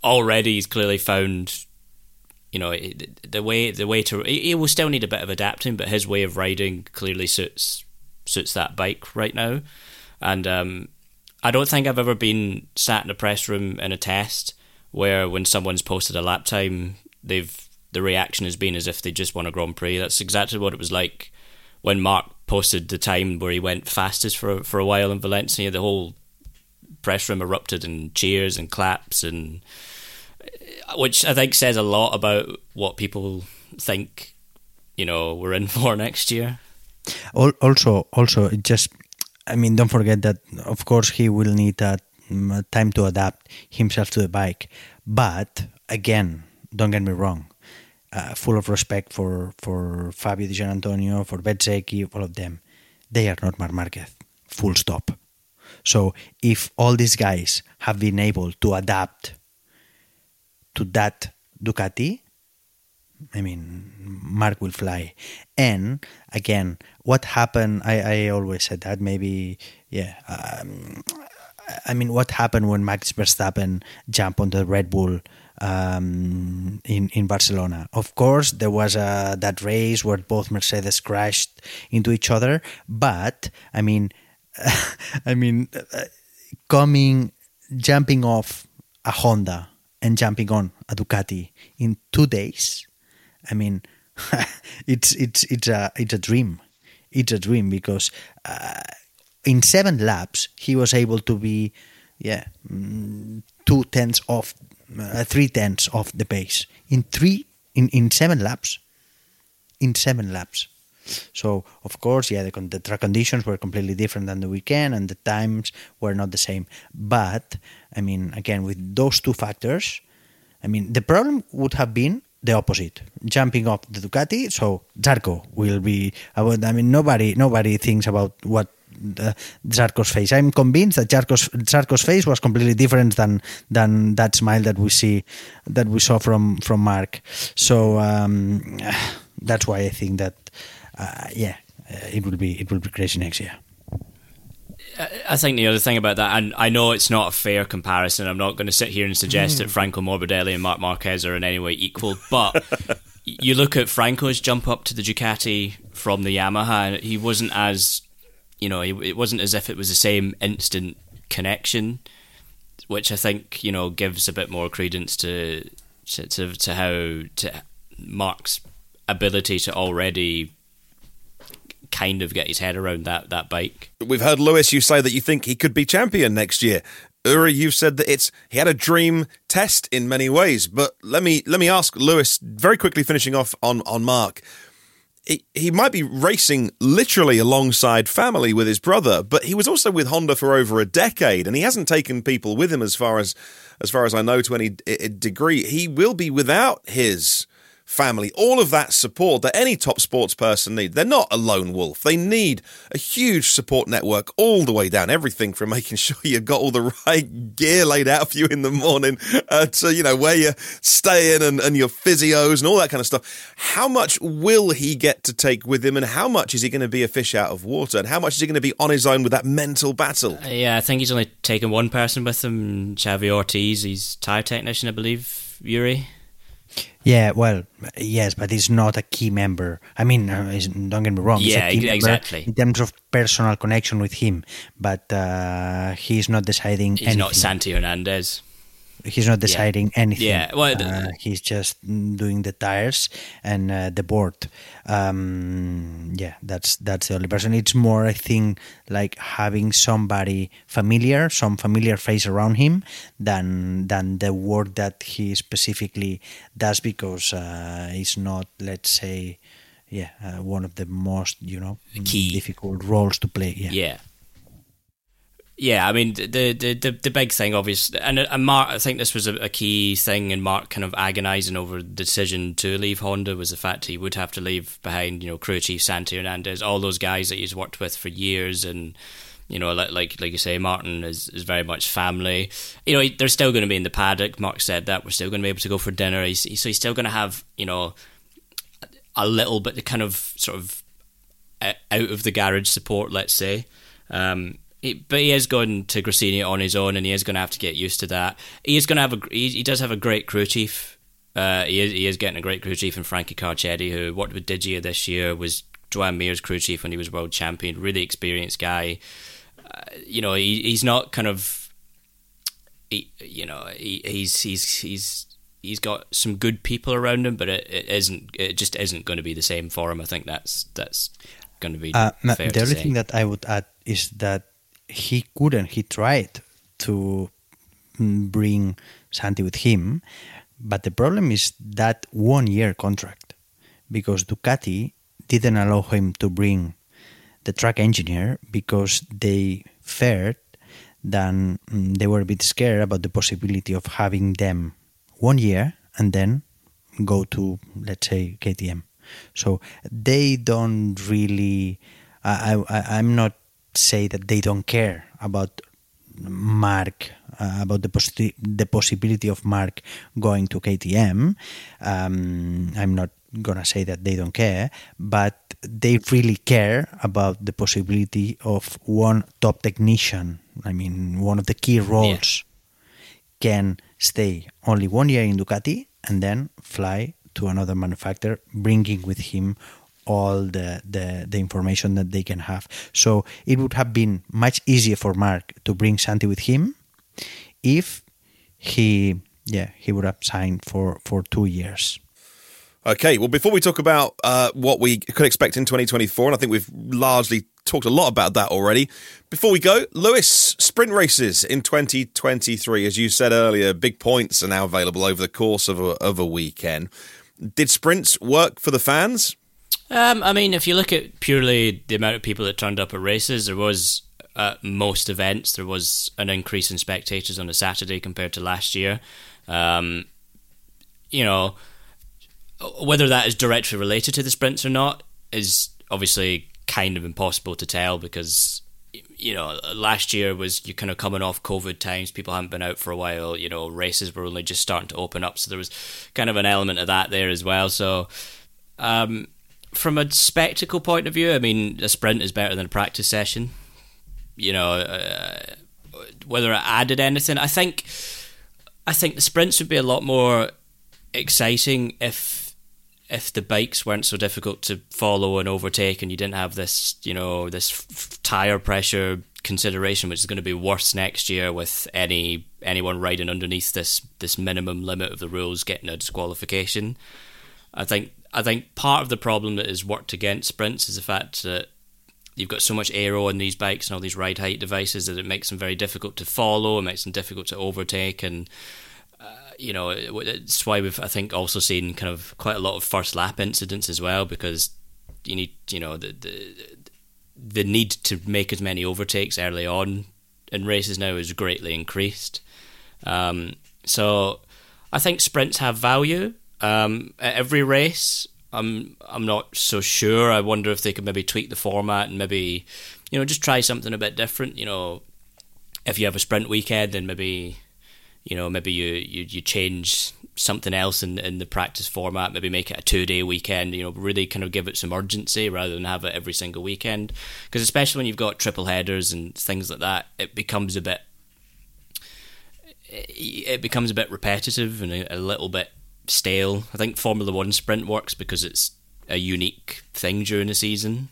Already, he's clearly found, you know, the way the way to he will still need a bit of adapting, but his way of riding clearly suits suits that bike right now, and um, I don't think I've ever been sat in a press room in a test where when someone's posted a lap time, they've the reaction has been as if they just won a Grand Prix. That's exactly what it was like when Marc posted the time where he went fastest for for a while in Valencia. The whole press room erupted in cheers and claps, and uh, which I think says a lot about what people think. You know, we're in for next year. Also, also, just I mean, don't forget that of course he will need that time to adapt himself to the bike. But again, don't get me wrong, uh, full of respect for for Fabio Di Giannantonio, for Bezzecchi, all of them. They are not Marc Marquez. Full stop. So if all these guys have been able to adapt to that Ducati, I mean, Marc will fly. And again, what happened? I, I always said that maybe, yeah. Um, I mean, what happened when Max Verstappen jumped on the Red Bull um, in in Barcelona? Of course, there was a, that race where both Mercedes crashed into each other. But I mean, I mean, uh, coming, jumping off a Honda and jumping on a Ducati in two days. I mean, it's it's it's a it's a dream. It's a dream because. Uh, in seven laps, he was able to be, yeah, mm, two tenths off, uh, three tenths of the pace in three in in seven laps. In seven laps. So of course, yeah, the, the track conditions were completely different than the weekend, and the times were not the same. But I mean, again, with those two factors, I mean, the problem would have been the opposite, jumping off the Ducati. So Zarco will be. I mean, nobody nobody thinks about what uh, Zarco's face. I'm convinced that Zarco's, Zarco's face was completely different than than that smile that we see that we saw from from Marc. So um, that's why I think that uh, yeah, uh, it will be it will be crazy next year. I think the other thing about that, and I know it's not a fair comparison. I'm not going to sit here and suggest mm. that Franco Morbidelli and Marc Marquez are in any way equal, but you look at Franco's jump up to the Ducati from the Yamaha, and he wasn't as you know, it wasn't as if it was the same instant connection, which I think you know gives a bit more credence to to to, to how to Marc's ability to already kind of get his head around that that bike. We've heard Lewis, you say that you think he could be champion next year. Uri, you've said that it's he had a dream test in many ways, but let me let me ask Lewis very quickly, finishing off on on Marc he, might be racing literally alongside family with his brother, but he was also with Honda for over a decade, and he hasn't taken people with him as far as as far as I know to any eh, eh, degree. He will be without his family, all of that support that any top sports person needs. They're not a lone wolf. They need a huge support network all the way down. Everything from making sure you've got all the right gear laid out for you in the morning uh, to, you know, where you're staying and, and your physios and all that kind of stuff. How much will he get to take with him and how much is he going to be a fish out of water and how much is he going to be on his own with that mental battle? Uh, yeah, I think he's only taken one person with him, Xavi Ortiz. He's tire technician, I believe, Uri. Yeah, well, yes, but he's not a key member. I mean, uh, don't get me wrong. Yeah, exactly. In terms of personal connection with him, but uh, he's not deciding. He's anything. not Santi Hernandez he's not deciding yeah. anything. Yeah, well, uh, he's just doing the tires and uh, the board. Um, yeah, that's that's the only person. It's more, I think, like having somebody familiar, some familiar face around him, than than the work that he specifically does because uh, it's not, let's say. yeah, uh, one of the most you know Key. difficult roles to play. Yeah. Yeah. Yeah, I mean the the the, the big thing, obviously, and, and Marc. I think this was a, a key thing, and Marc kind of agonising over the decision to leave Honda was the fact he would have to leave behind, you know, crew chief Santi Hernandez, all those guys that he's worked with for years, and you know, like like like you say, Martin is, is very much family. You know, they're still going to be in the paddock. Marc said that we're still going to be able to go for dinner. He's, so he's still going to have, you know, a little bit of kind of sort of out of the garage support, let's say. Um, he, but he is going to Gresini on his own, and he is going to have to get used to that. He is going to have a he, he does have a great crew chief. Uh, he is he is getting a great crew chief in Frankie Carchedi, who worked with Diggia this year, was Joan Mir's crew chief when he was world champion. Really experienced guy. Uh, you know, he, he's not kind of, he, you know, he, he's he's he's he's got some good people around him, but it, it isn't. It just isn't going to be the same for him. I think that's that's going to be Uh, the only say. thing that I would add is that he couldn't. He tried to bring Santi with him, but the problem is that one-year contract because Ducati didn't allow him to bring the track engineer because they feared that mm, they were a bit scared about the possibility of having them one year and then go to let's say KTM. So they don't really. I, I I'm not say that they don't care about Marc uh, about the possi- the possibility of Marc going to KTM. Um, I'm not gonna say that they don't care, but they really care about the possibility of one top technician. I mean, one of the key roles can stay only one year in Ducati and then fly to another manufacturer, bringing with him all the, the, the information that they can have. So it would have been much easier for Marc to bring Santi with him if he yeah he would have signed for, for two years. Okay, well, before we talk about uh, what we could expect in 2024, and I think we've largely talked a lot about that already. Before we go, Lewis, sprint races in 2023. As you said earlier, big points are now available over the course of a, of a weekend. Did sprints work for the fans? Um, I mean, if you look at purely the amount of people that turned up at races, there was at most events there was an increase in spectators on a Saturday compared to last year. Um, you know, whether that is directly related to the sprints or not is obviously kind of impossible to tell because you know last year was you kind of coming off covid times people haven't been out for a while you know races were only just starting to open up so there was kind of an element of that there as well so um, from a spectacle point of view i mean a sprint is better than a practice session you know uh, whether it added anything i think i think the sprints would be a lot more exciting if if the bikes weren't so difficult to follow and overtake, and you didn't have this, you know, this f- tire pressure consideration, which is going to be worse next year with any anyone riding underneath this this minimum limit of the rules getting a disqualification. I think I think part of the problem that has worked against sprints is the fact that you've got so much aero on these bikes and all these ride height devices that it makes them very difficult to follow, it makes them difficult to overtake, and you know, it's why we've I think also seen kind of quite a lot of first lap incidents as well because you need you know the the the need to make as many overtakes early on in races now is greatly increased. Um, so I think sprints have value. Um, at every race, I'm I'm not so sure. I wonder if they could maybe tweak the format and maybe you know just try something a bit different. You know, if you have a sprint weekend, then maybe you know maybe you, you, you change something else in in the practice format maybe make it a two day weekend you know really kind of give it some urgency rather than have it every single weekend because especially when you've got triple headers and things like that it becomes a bit it becomes a bit repetitive and a, a little bit stale i think formula 1 sprint works because it's a unique thing during the season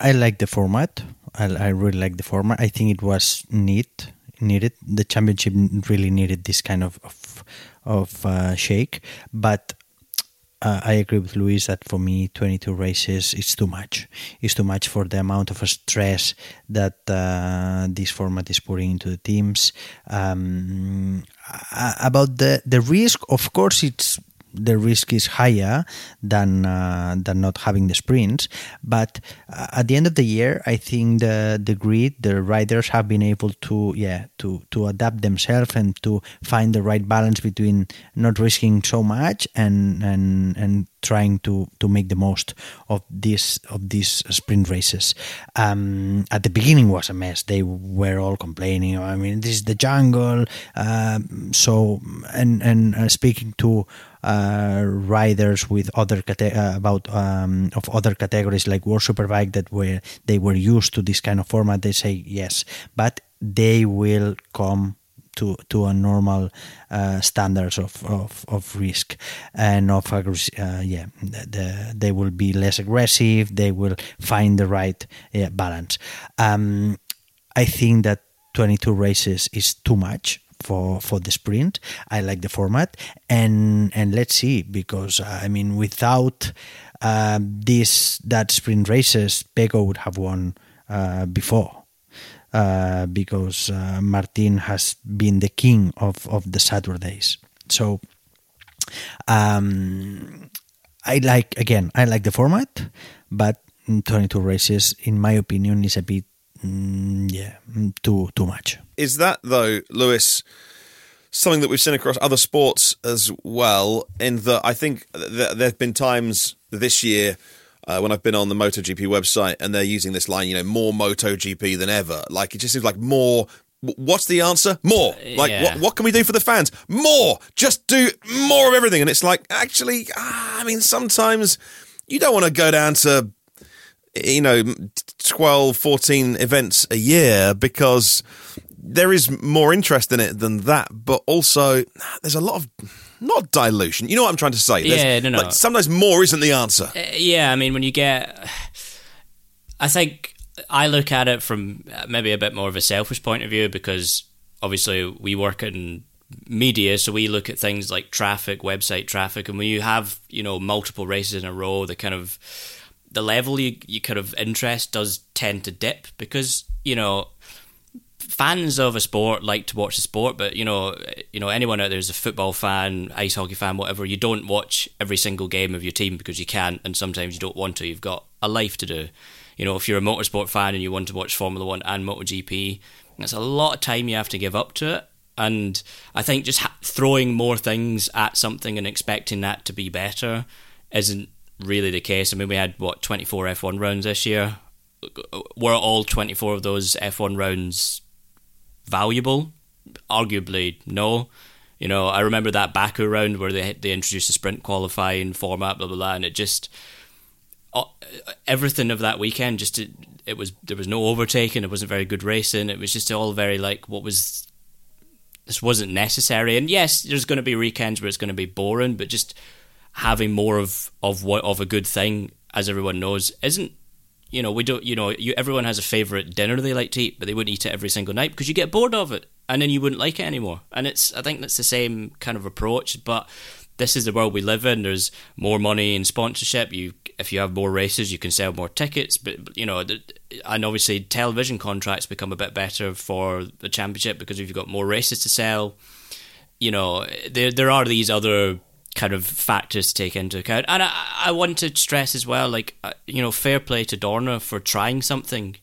I like the format. I, I really like the format. I think it was neat needed. The championship really needed this kind of of, of uh, shake. But uh, I agree with Lewis that for me, 22 races is too much. It's too much for the amount of stress that uh, this format is putting into the teams. Um, about the the risk, of course, it's the risk is higher than uh, than not having the sprints. But uh, at the end of the year, I think the the grid, the riders have been able to yeah to to adapt themselves and to find the right balance between not risking so much and and and trying to to make the most of this of these sprint races. Um, at the beginning was a mess. They were all complaining. I mean, this is the jungle. Uh, so and and uh, speaking to riders with other uh, about um, of other categories like World Superbike that were they were used to this kind of format. They say yes, but they will come to to a normal uh, standards of, of, of risk and of uh, yeah the, they will be less aggressive they will find the right yeah, balance um, I think that 22 races is too much for for the sprint. I like the format. And and let's see because I mean without uh, this that sprint races Pecco would have won uh, before. Uh, because uh, Martin has been the king of, of the Saturdays. So um, I like again I like the format, but 22 races, in my opinion, is a bit mm, yeah too too much. Is that though, Lewis? Something that we've seen across other sports as well. In that, I think th- there have been times this year uh, when I've been on the MotoGP website and they're using this line, you know, more MotoGP than ever. Like it just seems like more. What's the answer? More. Like Yeah. what? What can we do for the fans? More. Just do more of everything. And it's like actually, ah, I mean, sometimes you don't want to go down to you know 12 14 events a year because there is more interest in it than that but also there's a lot of not dilution. You know what i'm trying to say? There's- Yeah, no, no. like, sometimes more isn't the answer. Uh, yeah, I mean, when you get, I think I look at it from uh, maybe a bit more of a selfish point of view because obviously we work in media, so we look at things like traffic, website traffic, and when you have you know multiple races in a row, the kind of the level you you kind of interest does tend to dip because you know fans of a sport like to watch the sport, but you know, you know, anyone out there is a football fan, ice hockey fan, whatever. You don't watch every single game of your team because you can't, and sometimes you don't want to. You've got a life to do. You know, if you're a motorsport fan and you want to watch Formula One and MotoGP, that's a lot of time you have to give up to it. And I think just ha- throwing more things at something and expecting that to be better isn't really the case. I mean, we had what 24 F1 rounds this year. Were all 24 of those F1 rounds valuable? Arguably, no. You know, I remember that Baku round where they they introduced a sprint qualifying format, blah blah blah, and it just uh, everything of that weekend just it, it was there was no overtaking, it wasn't very good racing, it was just all very like what was this wasn't necessary. And yes, there's going to be weekends where it's going to be boring, but just having more of of what of a good thing, as everyone knows, isn't you know we don't you know you everyone has a favorite dinner they like to eat, but they wouldn't eat it every single night because you get bored of it, and then you wouldn't like it anymore. And it's I think that's the same kind of approach, but. This is the world we live in. There's more money in sponsorship. You, if you have more races, you can sell more tickets. But you know, and obviously, television contracts become a bit better for the championship because if you've got more races to sell, you know, there there are these other kind of factors to take into account. And I, I want to stress as well, like, uh, you know, fair play to Dorna for trying something.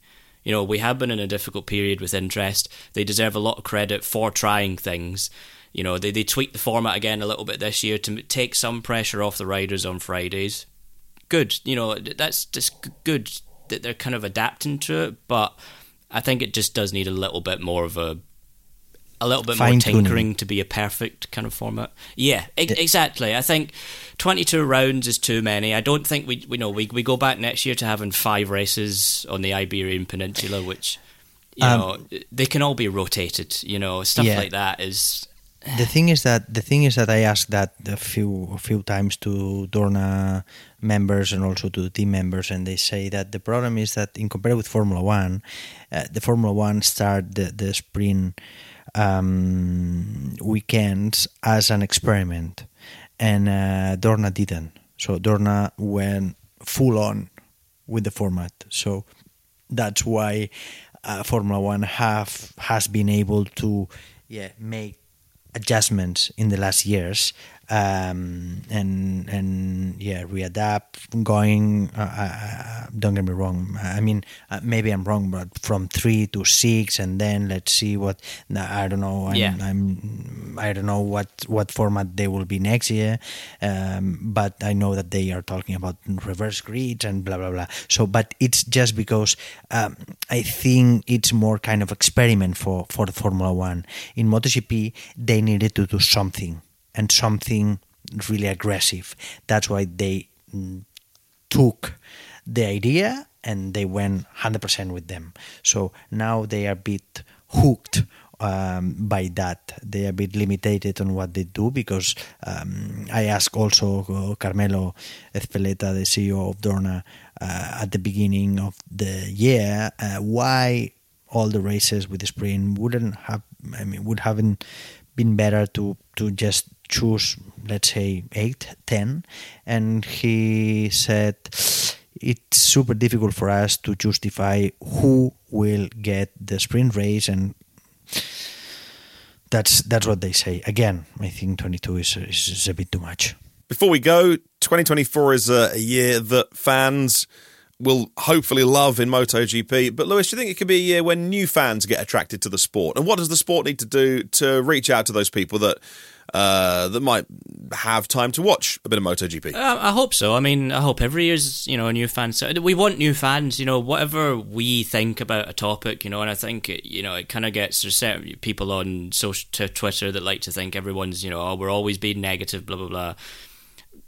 You know, we have been in a difficult period with interest. They deserve a lot of credit for trying things. You know, they, they tweaked the format again a little bit this year to take some pressure off the riders on Fridays. Good. You know, that's just good that they're kind of adapting to it, but I think it just does need a little bit more of a a little bit more Fine-tuning. tinkering to be a perfect kind of format. Yeah, e- exactly. I think 22 rounds is too many. I don't think we we know we we go back next year to having five races on the Iberian Peninsula, which you Um, know they can all be rotated. You know, stuff Yeah. like that is the thing is that the thing is that I asked that a few a few times to Dorna members and also to the team members, and they say that the problem is that in compared with Formula One, uh, the Formula One start the the sprint um, weekends as an experiment, and uh, Dorna didn't. So Dorna went full on with the format. So that's why uh, Formula One have has been able to yeah make adjustments in the last years um, and and yeah, readapt, going. Uh, uh, don't get me wrong. I mean, uh, maybe I'm wrong, but from three to six, and then let's see what. I don't know. I'm, Yeah. I'm I don't know what what format they will be next year, um, but I know that they are talking about reverse grids and blah blah blah. So, but it's just because um, I think it's more kind of experiment for for Formula One. In MotoGP, they needed to do something and something really aggressive. That's why they mm, took the idea and they went 100% with them. So now they are a bit hooked um, by that. They are a bit limited on what they do because um, I asked also uh, Carmelo Ezpeleta, the CEO of Dorna, uh, at the beginning of the year, uh, why all the races with the sprint wouldn't have, I mean, would haven't been better to to just choose let's say eight, ten, and he said it's super difficult for us to justify who will get the sprint race and that's that's what they say again i think 22 is, is, is a bit too much Before we go, 2024 is a, a year that fans will hopefully love in MotoGP. But Lewis, do you think it could be a year when new fans get attracted to the sport? And what does the sport need to do to reach out to those people that uh, that might have time to watch a bit of MotoGP? Uh, I hope so. I mean, I hope every year's you know a new fan. So we want new fans. You know, whatever we think about a topic, you know, and I think it, you know it kind of gets there's certain people on social to Twitter that like to think everyone's you know oh, we're always being negative, blah blah blah.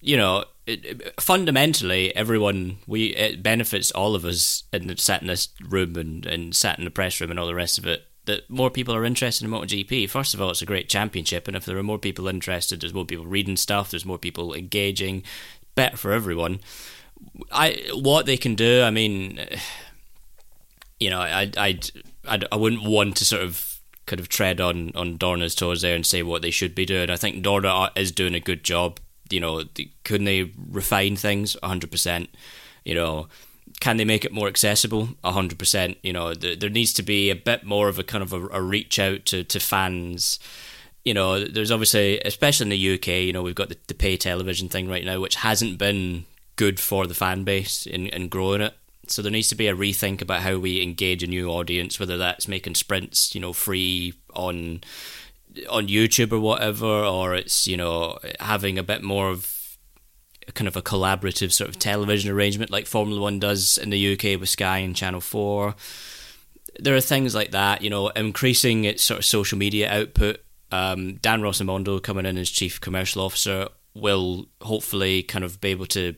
You know, it, it- fundamentally, everyone we it benefits all of us in sat in this room and, and sat in the press room and all the rest of it. That more people are interested in MotoGP. First of all, it's a great championship, and if there are more people interested, there's more people reading stuff. There's more people engaging. Better for everyone. I what they can do. I mean, you know, I I I wouldn't want to sort of kind of tread on on Dorna's toes there and say what they should be doing. I think Dorna is doing a good job. You know, couldn't they refine things? hundred percent. You know, can they make it more accessible? hundred percent. You know, th- there needs to be a bit more of a kind of a, a reach out to to fans. You know, there's obviously, especially in the UK, you know, we've got the, the pay television thing right now, which hasn't been good for the fan base in, in growing it. So there needs to be a rethink about how we engage a new audience, whether that's making sprints, you know, free on on YouTube or whatever, or it's you know having a bit more of kind of a collaborative sort of television arrangement like Formula One does in the UK with Sky and Channel Four. There are things like that, you know, increasing its sort of social media output. Um, Dan Rossomondo coming in as chief commercial officer will hopefully kind of be able to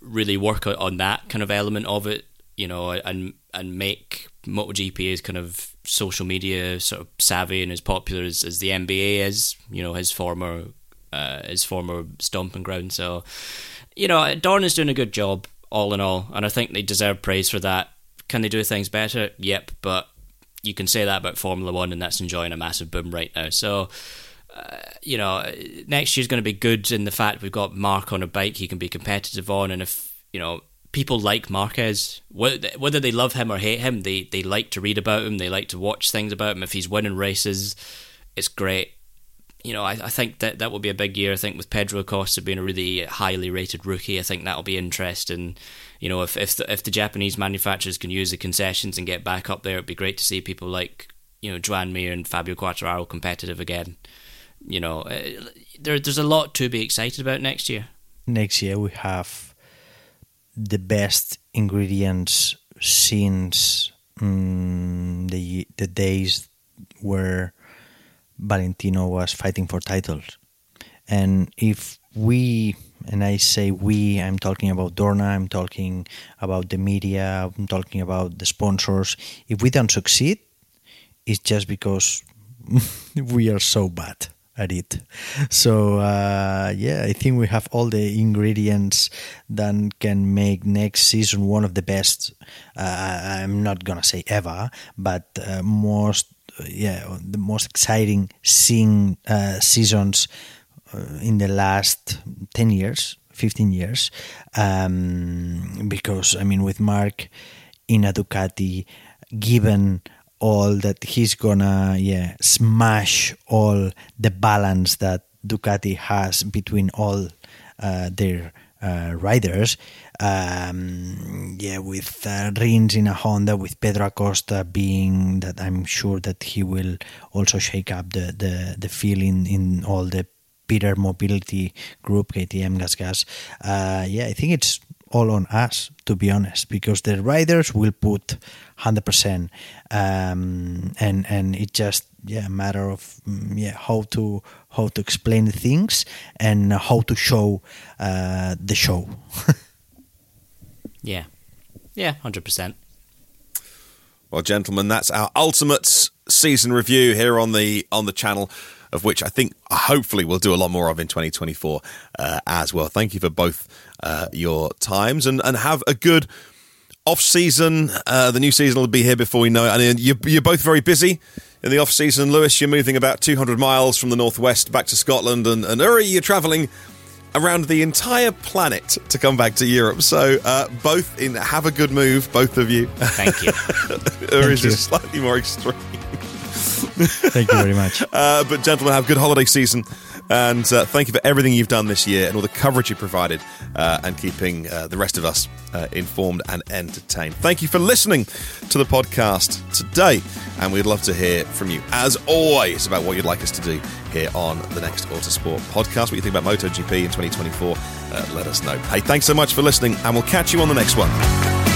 really work on- on that kind of element of it, you know, and and make MotoGP as kind of social media sort of savvy and as popular as, as the NBA is, you know, his former uh, his former stomping ground. So, you know, Dorn is doing a good job all in all, and I think they deserve praise for that. Can they do things better? Yep, but you can say that about Formula One, and that's enjoying a massive boom right now. So, uh, you know, next year's going to be good in the fact we've got Marc on a bike he can be competitive on, and if you know people like Marquez, whether they love him or hate him, they they like to read about him, they like to watch things about him. If he's winning races, it's great. You know, I, I think that that will be a big year. I think with Pedro Acosta being a really highly rated rookie, I think that'll be interesting. You know, if if the, if the Japanese manufacturers can use the concessions and get back up there, it'd be great to see people like you know Joan Mir and Fabio Quartararo competitive again. You know, uh, there there's a lot to be excited about next year. next year we have the best ingredients since mm, the the days where Valentino was fighting for titles. And if we, and I say we, I'm talking about Dorna, I'm talking about the media, I'm talking about the sponsors. If we don't succeed, it's just because we are so bad at it. So uh, yeah, I think we have all the ingredients that can make next season one of the best. Uh, I'm not gonna say ever, but uh, most yeah the most exciting scene, uh, seasons uh, in the last ten years. 15 years um, because I mean with Marc in a Ducati given all that he's gonna yeah smash all the balance that Ducati has between all uh, their uh, riders. Um, yeah, with uh, Rins in a Honda, with Pedro Acosta being that I'm sure that he will also shake up the the, the feeling in all the Pierer Mobility Group, KTM Gas Gas. Uh, yeah, I think it's all on us to be honest, because the riders will put hundred percent, um, and and it just yeah a matter of mm, yeah how to how to explain things and how to show uh, the show. yeah, yeah, hundred percent. Well, gentlemen, that's our ultimate season review here on the on the channel of which I think hopefully we'll do a lot more of in 2024 uh, as well. Thank you for both uh, your times and, and have a good off season. Uh, the new season will be here before we know it. And you're, you're both very busy in the off season. Lewis, you're moving about 200 miles from the northwest back to Scotland, and, and Uri, you're traveling around the entire planet to come back to Europe. So uh, both in have a good move, both of you. Thank you. Uri's is it slightly more extreme. Thank you very much. Uh, but, gentlemen, have a good holiday season. And uh, thank you for everything you've done this year and all the coverage you provided uh, and keeping uh, the rest of us uh, informed and entertained. Thank you for listening to the podcast today. And we'd love to hear from you, as always, about what you'd like us to do here on the next Autosport podcast. What you think about MotoGP in 2024, uh, let us know. Hey, thanks so much for listening, and we'll catch you on the next one.